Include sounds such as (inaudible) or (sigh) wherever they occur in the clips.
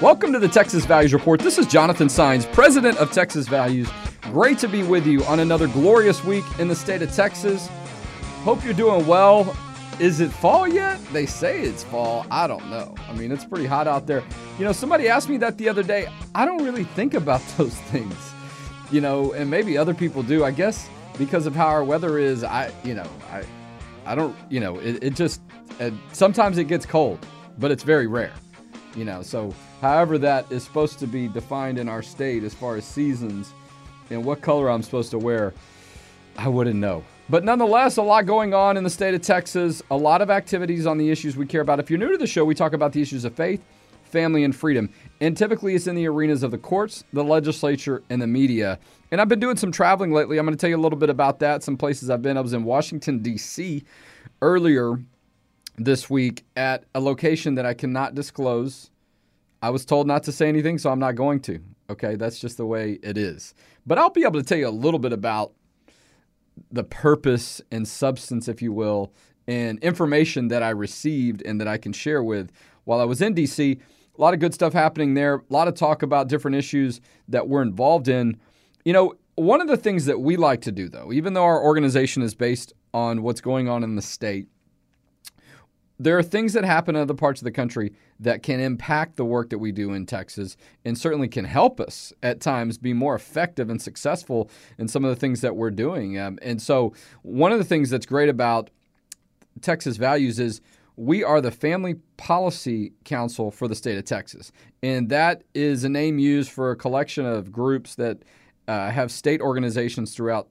Welcome to the Texas Values Report. This is Jonathan Saenz, president of Texas Values. Great to be with you on another glorious week in the state of Texas. Hope you're doing well. Is it fall yet? They say it's fall. I don't know. I mean, it's pretty hot out there. You know, somebody asked me that the other day. I don't really think about (laughs) those things, you know, and maybe other people do. I guess because of how our weather is, I, you know, I, I don't, you know, it, it just, it, sometimes it gets cold, but it's very rare, you know, so however that is supposed to be defined in our state as far as seasons and what color I'm supposed to wear, I wouldn't know. But nonetheless, a lot going on in the state of Texas, a lot of activities on the issues we care about. If you're new to the show, we talk about the issues of faith, family, and freedom. And typically it's in the arenas of the courts, the legislature, and the media. And I've been doing some traveling lately. I'm going to tell you a little bit about that, some places I've been. I was in Washington, D.C. earlier this week at a location that I cannot disclose I was told not to say anything, so I'm not going to. Okay, that's just the way it is. But I'll be able to tell you a little bit about the purpose and substance, if you will, and information that I received and that I can share with while I was in DC. A lot of good stuff happening there, a lot of talk about different issues that we're involved in. You know, one of the things that we like to do, though, even though our organization is based on what's going on in the state, there are things that happen in other parts of the country that can impact the work that we do in Texas and certainly can help us at times be more effective and successful in some of the things that we're doing. Um, and so, one of the things that's great about Texas Values is we are the Family Policy Council for the state of Texas. And that is a name used for a collection of groups that uh, have state organizations throughout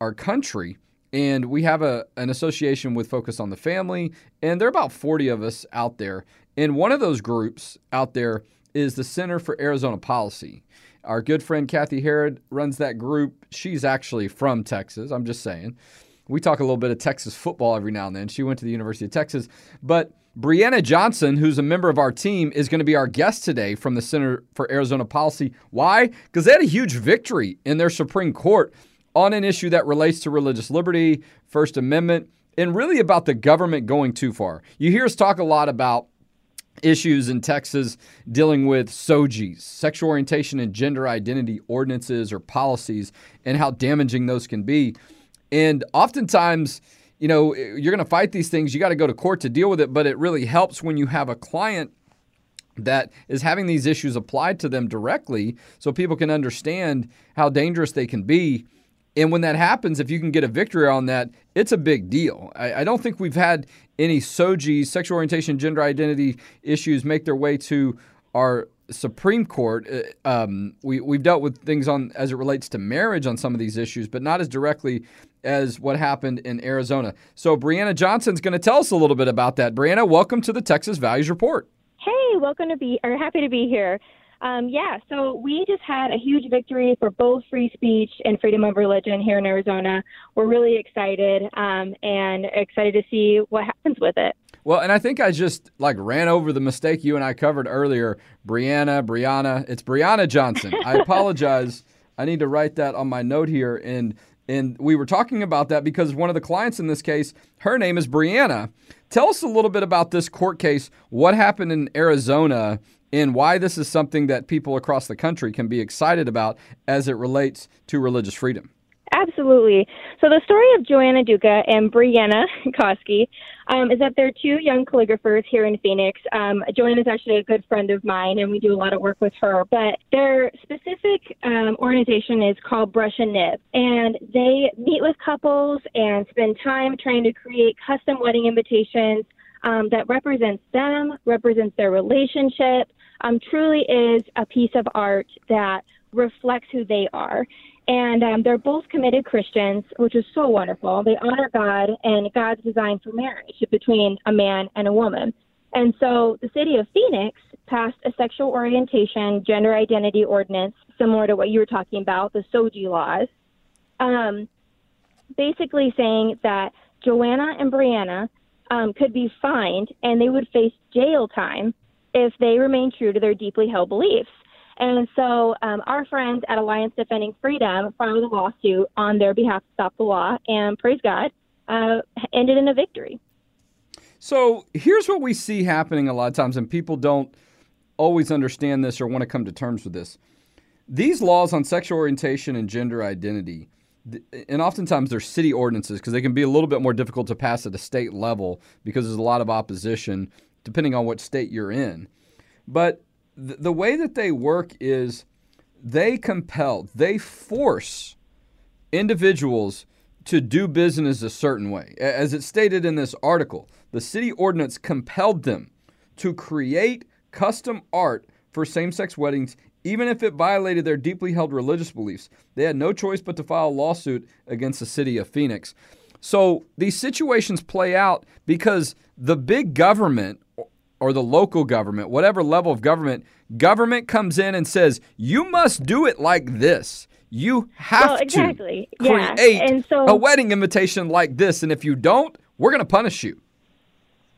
our country and we have a an association with focus on the family and there are about 40 of us out there. And one of those groups out there is the center for arizona policy. Our good friend Cathi Herrod runs that group. She's actually from texas i'm just saying. We talk a little bit of texas football every now and then. She went to the university of texas. But Brianna Johnson, who's a member of our team, is going to be our guest today from the Center for Arizona Policy. Why? Because they had a huge victory in their Supreme Court on an issue that relates to religious liberty, First Amendment, and really about the government going too far. You hear us talk a lot about issues in Texas dealing with SOGIs, sexual orientation and gender identity ordinances or policies, and how damaging those can be. And oftentimes, you know, you're going to fight these things, you got to go to court to deal with it, but it really helps when you have a client that is having these issues applied to them directly so people can understand how dangerous they can be and when that happens, if you can get a victory on that, it's a big deal. I, I don't think we've had any SOGI, sexual orientation, gender identity issues make their way to our Supreme Court. Uh, um, we, we've dealt with things on as it relates to marriage on some of these issues, but not as directly as what happened in Arizona. So Brianna Johnson's going to tell us a little bit about that. Brianna, welcome to the Texas Values Report. Hey, welcome to be or happy to be here. Um, yeah, so we just had a huge victory for both free speech and freedom of religion here in Arizona. We're really excited um, and excited to see what happens with it. Well, and I think I just like ran over the mistake you and I covered earlier. Brianna, Brianna, it's Brianna Johnson. I (laughs) apologize. I need to write that on my note here. And and we were talking about that because one of the clients in this case, her name is Brianna. Tell us a little bit about this court case. What happened in Arizona and why this is something that people across the country can be excited about as it relates to religious freedom. Absolutely. So the story of Joanna Duka and Brianna (laughs) Koski um, is that they're two young calligraphers here in Phoenix. Um, Joanna is actually a good friend of mine, and we do a lot of work with her. But their specific um, organization is called Brush and Nib, and they meet with couples and spend time trying to create custom wedding invitations um, that represents them, represents their relationship, um, truly is a piece of art that reflects who they are. And um, they're both committed Christians, which is so wonderful. They honor God and God's design for marriage between a man and a woman. And so the city of Phoenix passed a sexual orientation, gender identity ordinance, similar to what you were talking about, the SOGI laws, um, basically saying that Joanna and Brianna um, could be fined and they would face jail time if they remain true to their deeply held beliefs. And so um, our friends at Alliance Defending Freedom filed a lawsuit on their behalf to stop the law, and praise God, uh, ended in a victory. So here's what we see happening a lot of times, and people don't always understand this or want to come to terms with this. These laws on sexual orientation and gender identity, and oftentimes they're city ordinances because they can be a little bit more difficult to pass at a state level because there's a lot of opposition depending on what state you're in. But th- the way that they work is they compel, they force individuals to do business a certain way. As it stated in this article, the city ordinance compelled them to create custom art for same sex weddings, even if it violated their deeply held religious beliefs. They had no choice but to file a lawsuit against the city of Phoenix. So these situations play out because the big government or the local government, whatever level of government, government comes in and says, you must do it like this. You have well, exactly. to create yeah. so, a wedding invitation like this. And if you don't, we're going to punish you.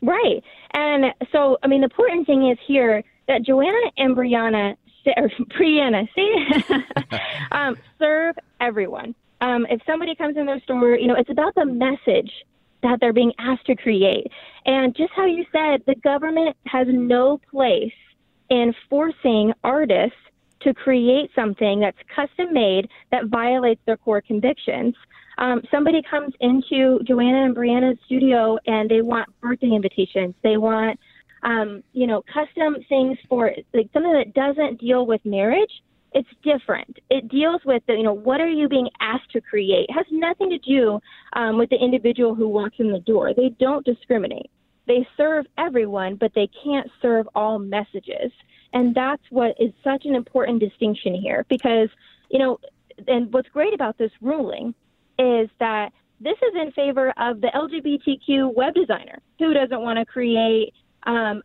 Right. And so, I mean, the important thing is here that Joanna and Brianna, or (laughs) Brianna, see, (laughs) um, serve everyone. Um, if somebody comes in their store, you know, it's about the message that they're being asked to create. And just how you said, the government has no place in forcing artists to create something that's custom made that violates their core convictions. Um, somebody comes into Joanna and Brianna's studio and they want birthday invitations. They want, um, you know, custom things for like something that doesn't deal with marriage. It's different. It deals with the, you know, what are you being asked to create? It has nothing to do um, with the individual who walks in the door. They don't discriminate. They serve everyone, but they can't serve all messages. And that's what is such an important distinction here because, you know, and what's great about this ruling is that this is in favor of the LGBTQ web designer who doesn't want to create um,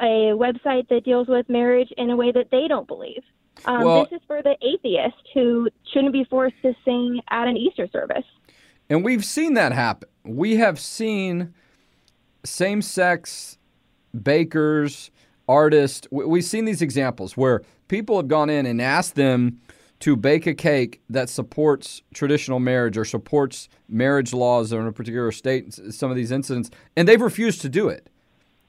a website that deals with marriage in a way that they don't believe. Um, well, this is for the atheist who shouldn't be forced to sing at an Easter service. And we've seen that happen. We have seen same sex bakers, artists. We've seen these examples where people have gone in and asked them to bake a cake that supports traditional marriage or supports marriage laws in a particular state, some of these incidents, and they've refused to do it.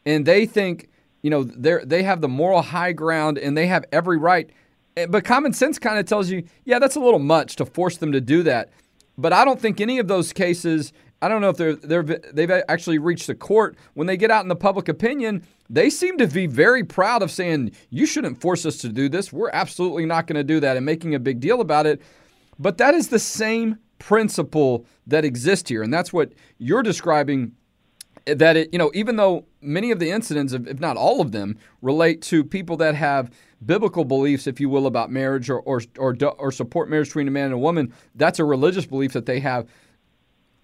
And they think, you know, they they have the moral high ground and they have every right. Eh, but common sense kind of tells you, yeah, that's a little much to force them to do that. But I don't think any of those cases I don't know if they're, they're they've actually reached the court. When they get out in the public opinion, they seem to be very proud of saying, "You shouldn't force us to do this. We're absolutely not going to do that," and making a big deal about it. But that is the same principle that exists here, and that's what you're describing. That it, you know, even though many of the incidents, if not all of them, relate to people that have biblical beliefs, if you will, about marriage or or or, or support marriage between a man and a woman, that's a religious belief that they have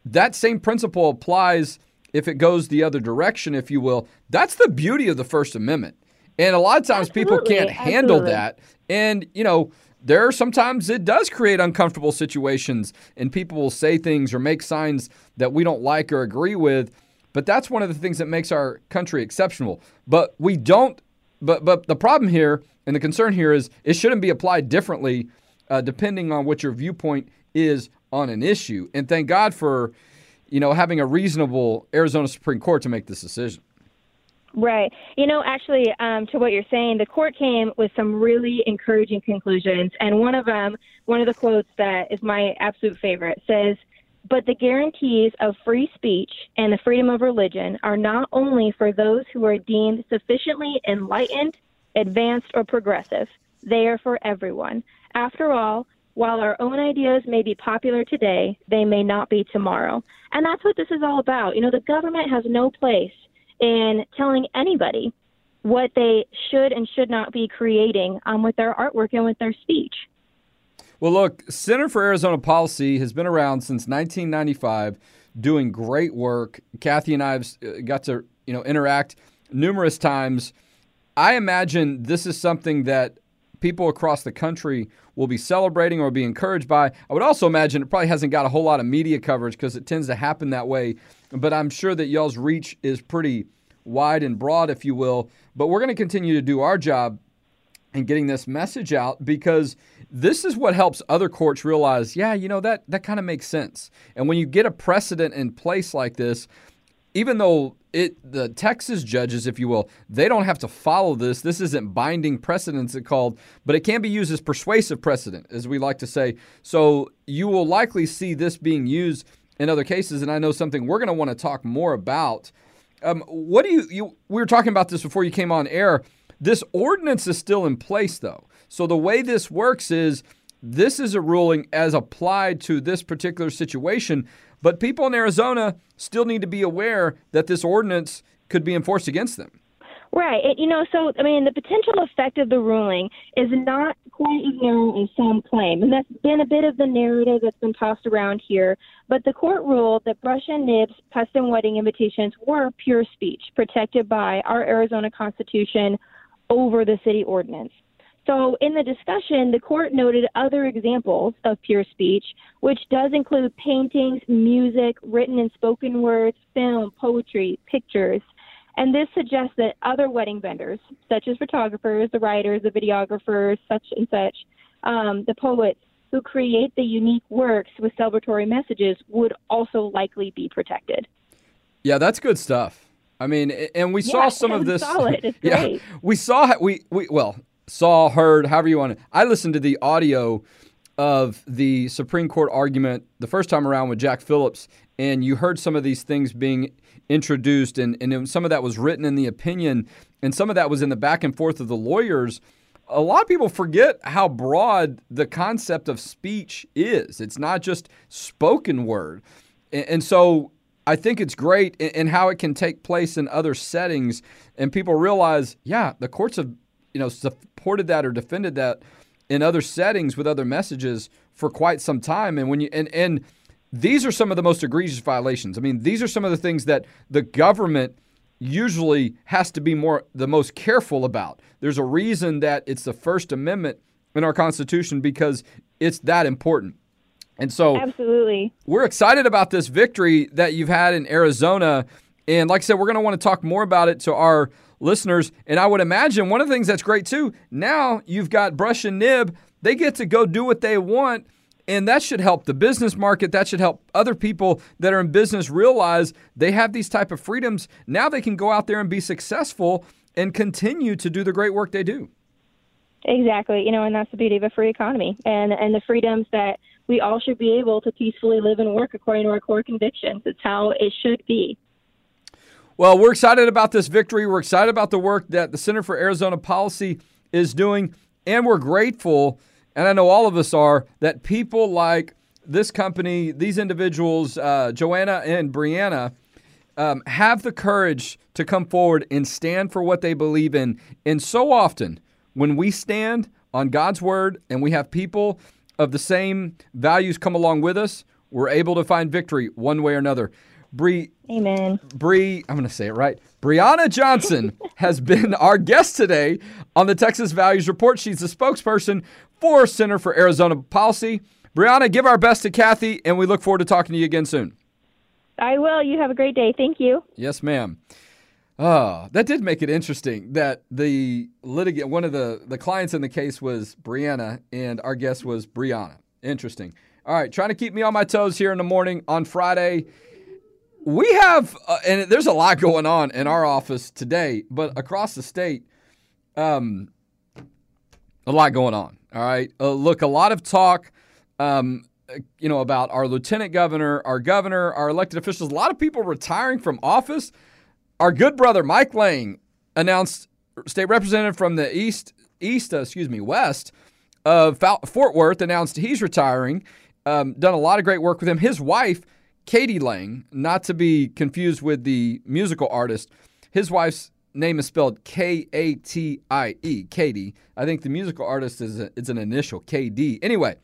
that same principle applies if it goes the other direction, if you will. That's the beauty of the First Amendment. And a lot of times absolutely, people can't handle absolutely. that. And, you know, there are sometimes it does create uncomfortable situations and people will say things or make signs that we don't like or agree with. But that's one of the things that makes our country exceptional. But we don't, but, but the problem here and the concern here is it shouldn't be applied differently uh, depending on what your viewpoint is on an issue. And thank God for, you know, having a reasonable Arizona Supreme Court to make this decision. Right. You know, actually, um, to what you're saying, the court came with some really encouraging conclusions. And one of them, one of the quotes that is my absolute favorite says, but the guarantees of free speech and the freedom of religion are not only for those who are deemed sufficiently enlightened, advanced, or progressive, they are for everyone. After all, while our own ideas may be popular today, they may not be tomorrow. And that's what this is all about. You know, the government has no place in telling anybody what they should and should not be creating um, with their artwork and with their speech. Well, look, Center for Arizona Policy has been around since 1995, doing great work. Cathi and I have uh, got to you know interact numerous times. I imagine this is something that people across the country will be celebrating or be encouraged by. I would also imagine it probably hasn't got a whole lot of media coverage because it tends to happen that way. But I'm sure that y'all's reach is pretty wide and broad, if you will. But we're going to continue to do our job in getting this message out because this is what helps other courts realize, yeah, you know that that kind of makes sense. And when you get a precedent in place like this, even though it the Texas judges, if you will, they don't have to follow this. This isn't binding precedence it called, but it can be used as persuasive precedent, as we like to say. So you will likely see this being used in other cases, and I know something we're going to want to talk more about. Um, what do you, you? We were talking about this before you came on air. This ordinance is still in place, though. So the way this works is this is a ruling as applied to this particular situation, but people in Arizona still need to be aware that this ordinance could be enforced against them. Right. It, you know, so, I mean, the potential effect of the ruling is not quite as narrow as some claim. And that's been a bit of the narrative that's been tossed around here. But the court ruled that brush and nibs custom wedding invitations were pure speech protected by our Arizona Constitution over the city ordinance. So, in the discussion, the court noted other examples of pure speech, which does include paintings, music, written and spoken words, film, poetry, pictures. And this suggests that other wedding vendors, such as photographers, the writers, the videographers, such and such, um, the poets who create the unique works with celebratory messages, would also likely be protected. Yeah, that's good stuff. I mean, and we saw some of (laughs) this. (laughs) Solid. Yeah, great. we saw we we well saw, heard, however you want to. I listened to the audio of the Supreme Court argument the first time around with Jack Phillips, and you heard some of these things being introduced, and, and some of that was written in the opinion, and some of that was in the back and forth of the lawyers. A lot of people forget how broad the concept of speech is. It's not just spoken word. And, and so I think it's great in how it can take place in other settings, and people realize, yeah, the courts have you know supported that or defended that in other settings with other messages for quite some time. And when you and and these are some of the most egregious violations. I mean, these are some of the things that the government usually has to be more the most careful about. There's a reason that it's the First Amendment in our Constitution because it's that important. And so Absolutely. we're excited about this victory that you've had in Arizona. And like I said, we're going to want to talk more about it to our listeners. And I would imagine one of the things that's great too, now you've got Brush and Nib, they get to go do what they want. And that should help the business market. That should help other people that are in business realize they have these type of freedoms. Now they can go out there and be successful and continue to do the great work they do. Exactly. You know, and that's the beauty of a free economy and and the freedoms that we all should be able to peacefully live and work according to our core convictions. It's how it should be. Well, we're excited about this victory. We're excited about the work that the Center for Arizona Policy is doing, and we're grateful, and I know all of us are, that people like this company, these individuals, uh, Joanna and Brianna, um, have the courage to come forward and stand for what they believe in. And so often, when we stand on God's word and we have people of the same values come along with us, we're able to find victory one way or another. Bree, Amen. Bree, I'm going to say it right. Brianna Johnson (laughs) has been our guest today on the Texas Values Report. She's the spokesperson for Center for Arizona Policy. Brianna, give our best to Cathi, and we look forward to talking to you again soon. I will. You have a great day. Thank you. Yes, ma'am. Oh, that did make it interesting that the litigant, one of the, the clients in the case was Brianna, and our guest was Brianna. Interesting. All right, trying to keep me on my toes here in the morning on Friday. We have, uh, and there's a lot going on in our office today, but across the state, um, a lot going on. All right. Uh, look, a lot of talk, um, you know, about our lieutenant governor, our governor, our elected officials. A lot of people retiring from office. Our good brother Mike Lang announced, state representative from the east, east, uh, excuse me, west of Fort Worth, announced he's retiring. Um, done a lot of great work with him. His wife Katie lang, not to be confused with the musical artist. His wife's name is spelled K A T I E, Katie. I think the musical artist is a, it's an initial K.D. Anyway,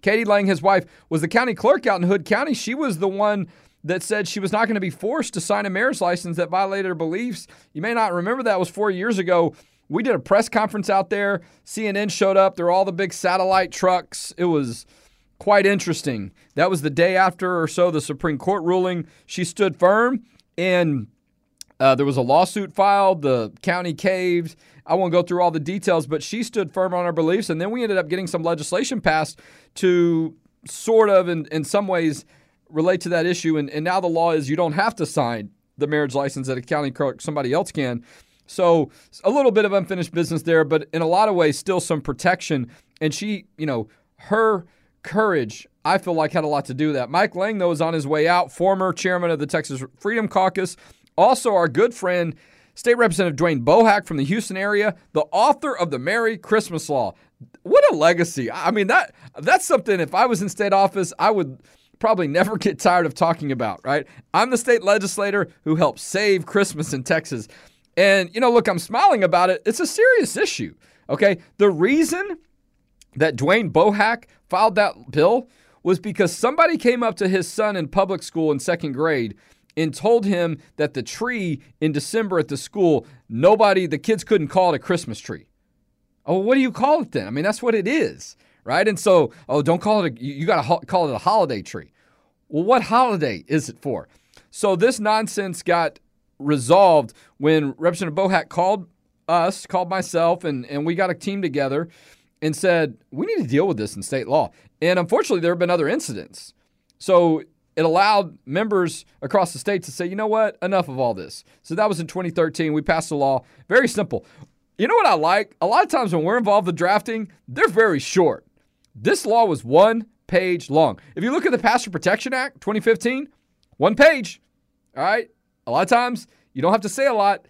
Katie lang, his wife, was the county clerk out in Hood County. She was the one that said she was not going to be forced to sign a marriage license that violated her beliefs. You may not remember that was four years ago. We did a press conference out there. CNN showed up. There were all the big satellite trucks. It was quite interesting. That was the day after or so the Supreme Court ruling. She stood firm, and uh, there was a lawsuit filed. The county caved. I won't go through all the details, but she stood firm on her beliefs, and then we ended up getting some legislation passed to sort of, in, in some ways, relate to that issue. And, and now the law is you don't have to sign the marriage license that a county clerk, somebody else can. So a little bit of unfinished business there, but in a lot of ways, still some protection. And she, you know, her courage, I feel like had a lot to do with that. Mike Lang, though, is on his way out, former chairman of the Texas Freedom Caucus, also our good friend, State Representative Dwayne Bohac from the Houston area, the author of the Merry Christmas Law. What a legacy! I mean that that's something. If I was in state office, I would probably never (laughs) get tired of talking about. Right? I'm the state legislator who helped save Christmas in Texas. And, you know, look, I'm smiling about it. It's a serious issue. Okay. The reason that Dwayne Bohac filed that bill was because somebody came up to his son in public school in second grade and told him that the tree in December at the school, nobody, the kids couldn't call it a Christmas tree. Oh, what do you call it then? I mean, that's what it is, right? And so, oh, don't call it a, you got to ho- call it a holiday tree. Well, what holiday is it for? So this nonsense got resolved when Representative Bohac called us, called myself, and, and we got a team together and said, we need to deal with this in state law. And unfortunately, there have been other incidents. So it allowed members across the state to say, you know what, enough of all this. So that was in 2013. We passed a law. Very simple. You know what I like? A lot of times when we're involved with drafting, they're very short. This law was one page long. If you look at the Pastor Protection Act 2015, one page. All right. A lot of times you don't have to say a lot.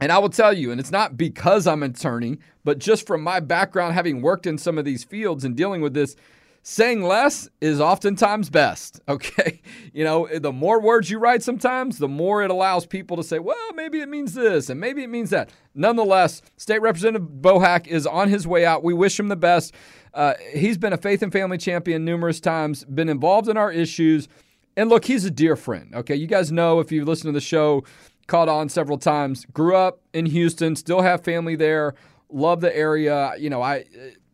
And I will tell you, and it's not because I'm an attorney, but just from my background, having worked in some of these fields and dealing with this, saying less is oftentimes best. (laughs) Okay. You know, the more words you write sometimes, the more it allows people to say, well, maybe it means this and maybe it means that. Nonetheless, State Representative Bohac is on his way out. We wish him the best. Uh, he's been a faith and family champion numerous times, been involved in our issues. And look, he's a dear friend. Okay. You guys know if you've listened to the show, caught on several times, grew up in Houston, still have family there, love the area. You know, I,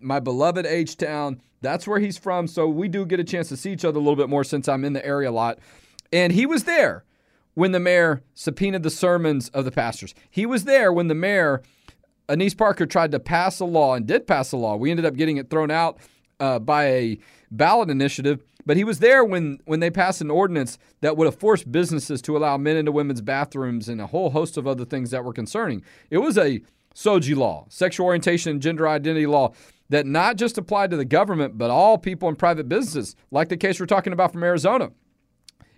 my beloved H Town, that's where he's from. So we do get a chance to see each other a little bit more since I'm in the area a lot. And he was there when the mayor subpoenaed the sermons of the pastors. He was there when the mayor, Annise Parker, tried to pass a law and did pass a law. We ended up getting it thrown out uh, by a ballot initiative but he was there when, when they passed an ordinance that would have forced businesses to allow men into women's bathrooms and a whole host of other things that were concerning. It was a SOGI law, sexual orientation and gender identity law, that not just applied to the government, but all people in private businesses, like the case we're talking about from Arizona.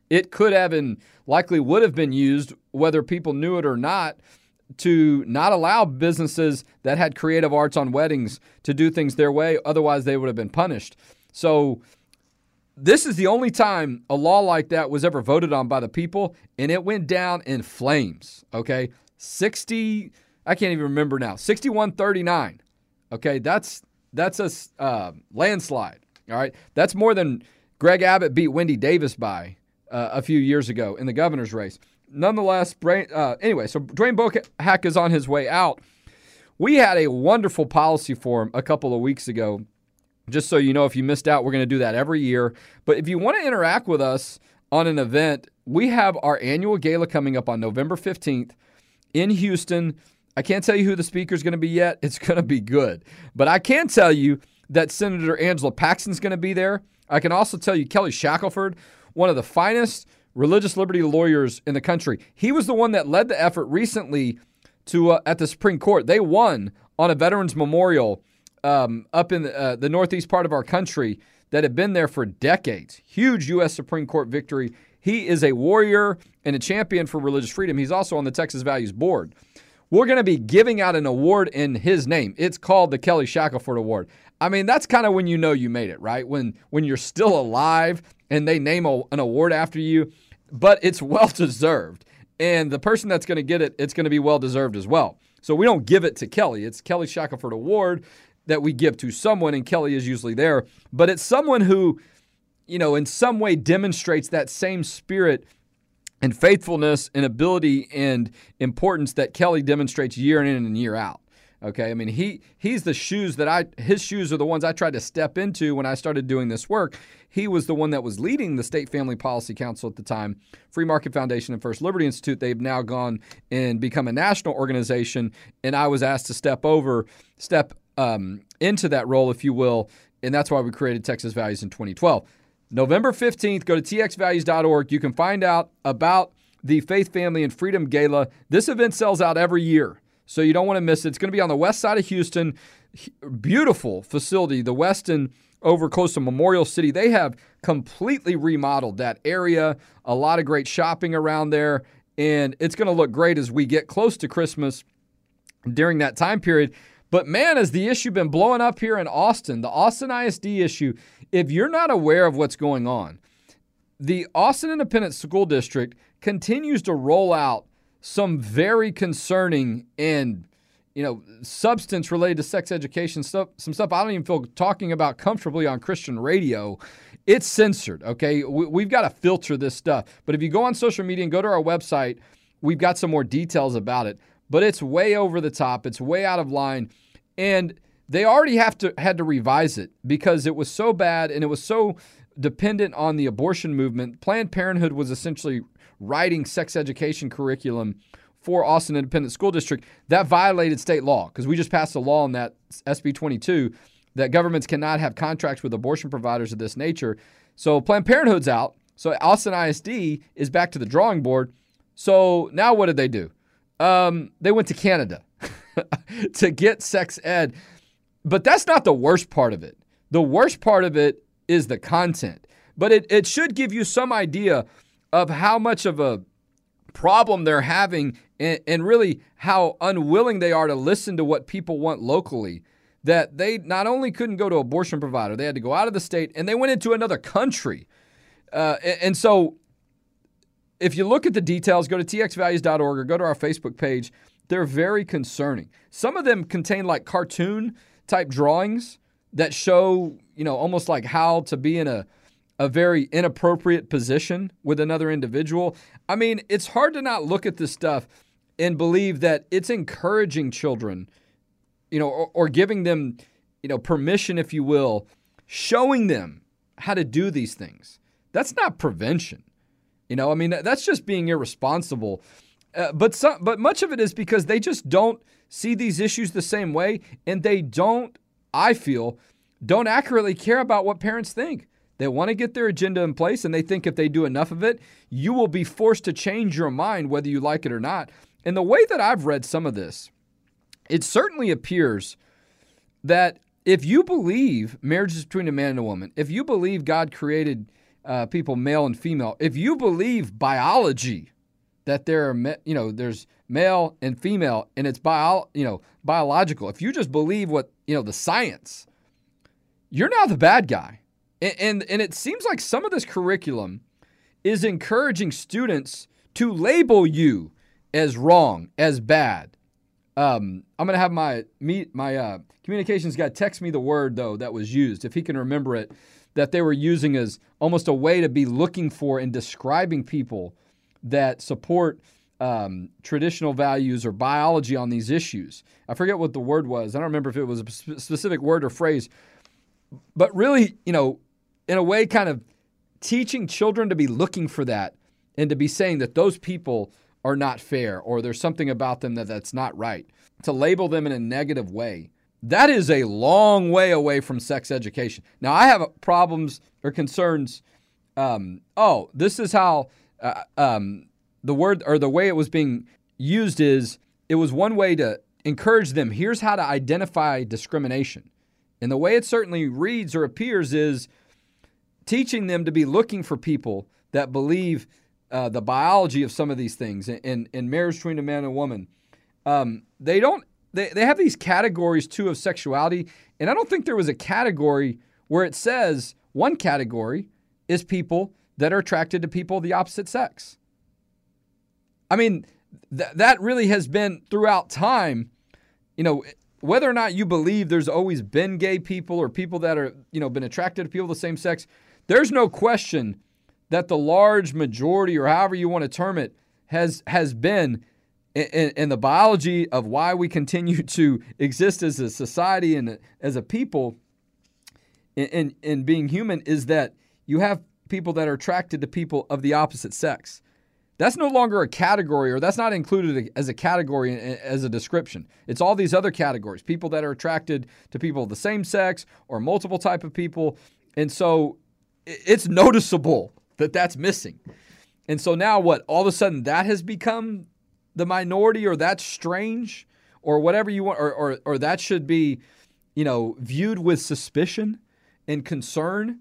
It could have and likely would have been used, whether people knew it or not, to not allow businesses that had creative arts on weddings to do things their way. Otherwise, they would have been punished. So, this is the only time a law like that was ever voted on by the people, and it went down in flames. Okay. 60, I can't even remember now, 6139. Okay. That's that's a uh, landslide. All right. That's more than Greg Abbott beat Wendy Davis by uh, a few years ago in the governor's race. Nonetheless, uh, anyway, so Dwayne Bohac is on his way out. We had a wonderful policy forum a couple of weeks ago just so you know, if you missed out, we're going to do that every year. But if you want to interact with us on an event, we have our annual gala coming up on November 15th in Houston. I can't tell you who the speaker is going to be yet. It's going to be good. But I can tell you that Senator Angela Paxton is going to be there. I can also tell you Kelly Shackelford, one of the finest religious liberty lawyers in the country. He was the one that led the effort recently to uh, at the Supreme Court. They won on a veterans memorial um, up in the, uh, the northeast part of our country that had been there for decades. Huge U.S. Supreme Court victory. He is a warrior and a champion for religious freedom. He's also on the Texas Values Board. We're going to be giving out an award in his name. It's called the Kelly Shackelford Award. I mean, that's kind of when you know you made it, right? When when you're still alive and they name a, an award after you, but it's well deserved. And the person that's going to get it, it's going to be well deserved as well. So we don't give it to Kelly. It's Kelly Shackelford Award that we give to someone, and Kelly is usually there, but it's someone who, you know, in some way demonstrates that same spirit and faithfulness and ability and importance that Kelly demonstrates year in and year out. Okay, I mean he he's the shoes that I his shoes are the ones I tried to step into when I started doing this work. He was the one that was leading the State Family Policy Council at the time, Free Market Foundation and First Liberty Institute. They've now gone and become a national organization, and I was asked to step over, step um, into that role, if you will. And that's why we created Texas Values in 2012. November 15th, go to txvalues.org. You can find out about the Faith, Family, and Freedom Gala. This event sells out every year, so you don't want to miss it. It's going to be on the west side of Houston. Beautiful facility, the Westin over close to Memorial City. They have completely remodeled that area, a lot of great shopping around there, and it's going to look great as we get close to Christmas during that time period. But man, has the issue been blowing up here in Austin, the Austin ISD issue. If you're not aware of what's going on, the Austin Independent School District continues to roll out some very concerning and you know substance related to sex education stuff some stuff i don't even feel talking about comfortably on christian radio. It's censored okay? We, have got to filter this stuff. But if you go on social media and go to our website we've got some more details about it. But it's way over the top. It's way out of line. And they already have to had to revise it because it was so bad and it was so dependent on the abortion movement. Planned parenthood was essentially writing sex education curriculum for Austin Independent School District, that violated state law because we just passed a law in that SB 22 that governments cannot have contracts with abortion providers of this nature. So Planned Parenthood's out. So Austin ISD is back to the drawing board. So now what did they do? Um, they went to Canada (laughs) to get sex ed. But that's not the worst part of it. The worst part of it is the content. But it, it should give you some idea of how much of a problem they're having and, and really how unwilling they are to listen to what people want locally that they not only couldn't go to abortion provider, they had to go out of the state and they went into another country. Uh, and so, if you look at the details, go to txvalues.org or go to our Facebook page. They're very concerning. Some of them contain like cartoon type drawings that show, you know, almost like how to be in a a very inappropriate position with another individual. I mean, it's hard to not look at this stuff and believe that it's encouraging children, you know, or, or giving them, you know, permission, if you will, showing them how to do these things. That's not prevention. You know, I mean, that's just being irresponsible. Uh, but some, but much of it is because they just don't see these issues the same way, and they don't. I feel don't accurately care about what parents think. They want to get their agenda in place, and they think if they do enough of it, you will be forced to change your mind whether you like it or not. And the way that I've read some of this, it certainly appears that if you believe marriage is between a man and a woman, if you believe God created uh, people male and female, if you believe biology, that there are you know there's male and female and it's bio you know biological. If you just believe what you know the science, you're now the bad guy. And, and, and it seems like some of this curriculum is encouraging students to label you as wrong, as bad. Um, I'm gonna have my meet my uh, communications guy text me the word though that was used if he can remember it that they were using as almost a way to be looking for and describing people that support um, traditional values or biology on these issues. I forget what the word was. I don't remember if it was a specific word or phrase, but really, you know, in a way, kind of teaching children to be looking for that and to be saying that those people are not fair or there's something about them that that's not right, to label them in a negative way. That is a long way away from sex education. Now, I have problems or concerns. Um, oh, this is how uh, um, the word or the way it was being used is it was one way to encourage them. Here's how to identify discrimination. And the way it certainly reads or appears is teaching them to be looking for people that believe uh, the biology of some of these things in, in marriage between a man and a woman. Um, they don't. They, they have these categories too of sexuality, and I don't think there was a category where it says one category is people that are attracted to people of the opposite sex. I mean, th- that really has been throughout time. You know, whether or not you believe there's always been gay people or people that are you know been attracted to people of the same sex there's no question that the large majority, or however you want to term it, has has been in, in, the biology of why we continue to exist as a society and as a people in, in being human is that you have people that are attracted to people of the opposite sex. That's no longer a category, or that's not included as a category as a description. It's all these other categories: people that are attracted to people of the same sex or multiple type of people. And so it's noticeable that that's missing. And so now what? All of a sudden that has become the minority or that's strange or whatever you want or, or, or that should be, you know, viewed with suspicion and concern.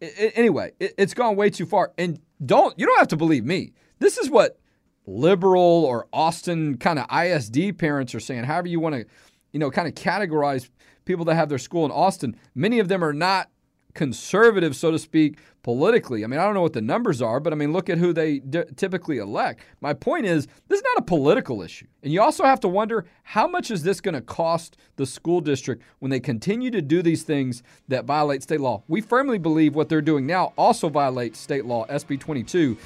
Anyway, it, it's gone way too far. And don't you don't have to believe me. This is what liberal or Austin kind of ISD parents are saying. However you want to, you know, kind of categorize people that have their school in Austin. Many of them are not conservative, so to speak, politically. I mean, I don't know what the numbers are, but I mean, look at who they d- typically elect. My point is, this is not a political issue. And you also have to wonder how much is this going to cost the school district when they continue to do these things that violate state law? We firmly believe what they're doing now also violates state law, SB 22.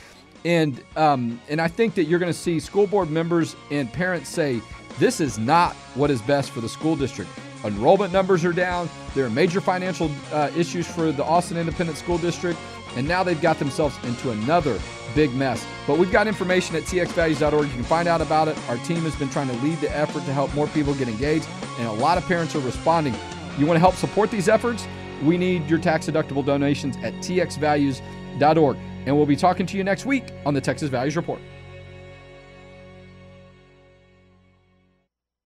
And um, and I think that you're going to see school board members and parents say this is not what is best for the school district. Enrollment numbers are down. There are major financial uh, issues for the Austin Independent School District, and now they've got themselves into another big mess. But we've got information at txvalues.org. You can find out about it. Our team has been trying to lead the effort to help more people get engaged, and a lot of parents are responding. You want to help support these efforts? We need your tax deductible donations at txvalues.org. And we'll be talking to you next week on the Texas Values Report.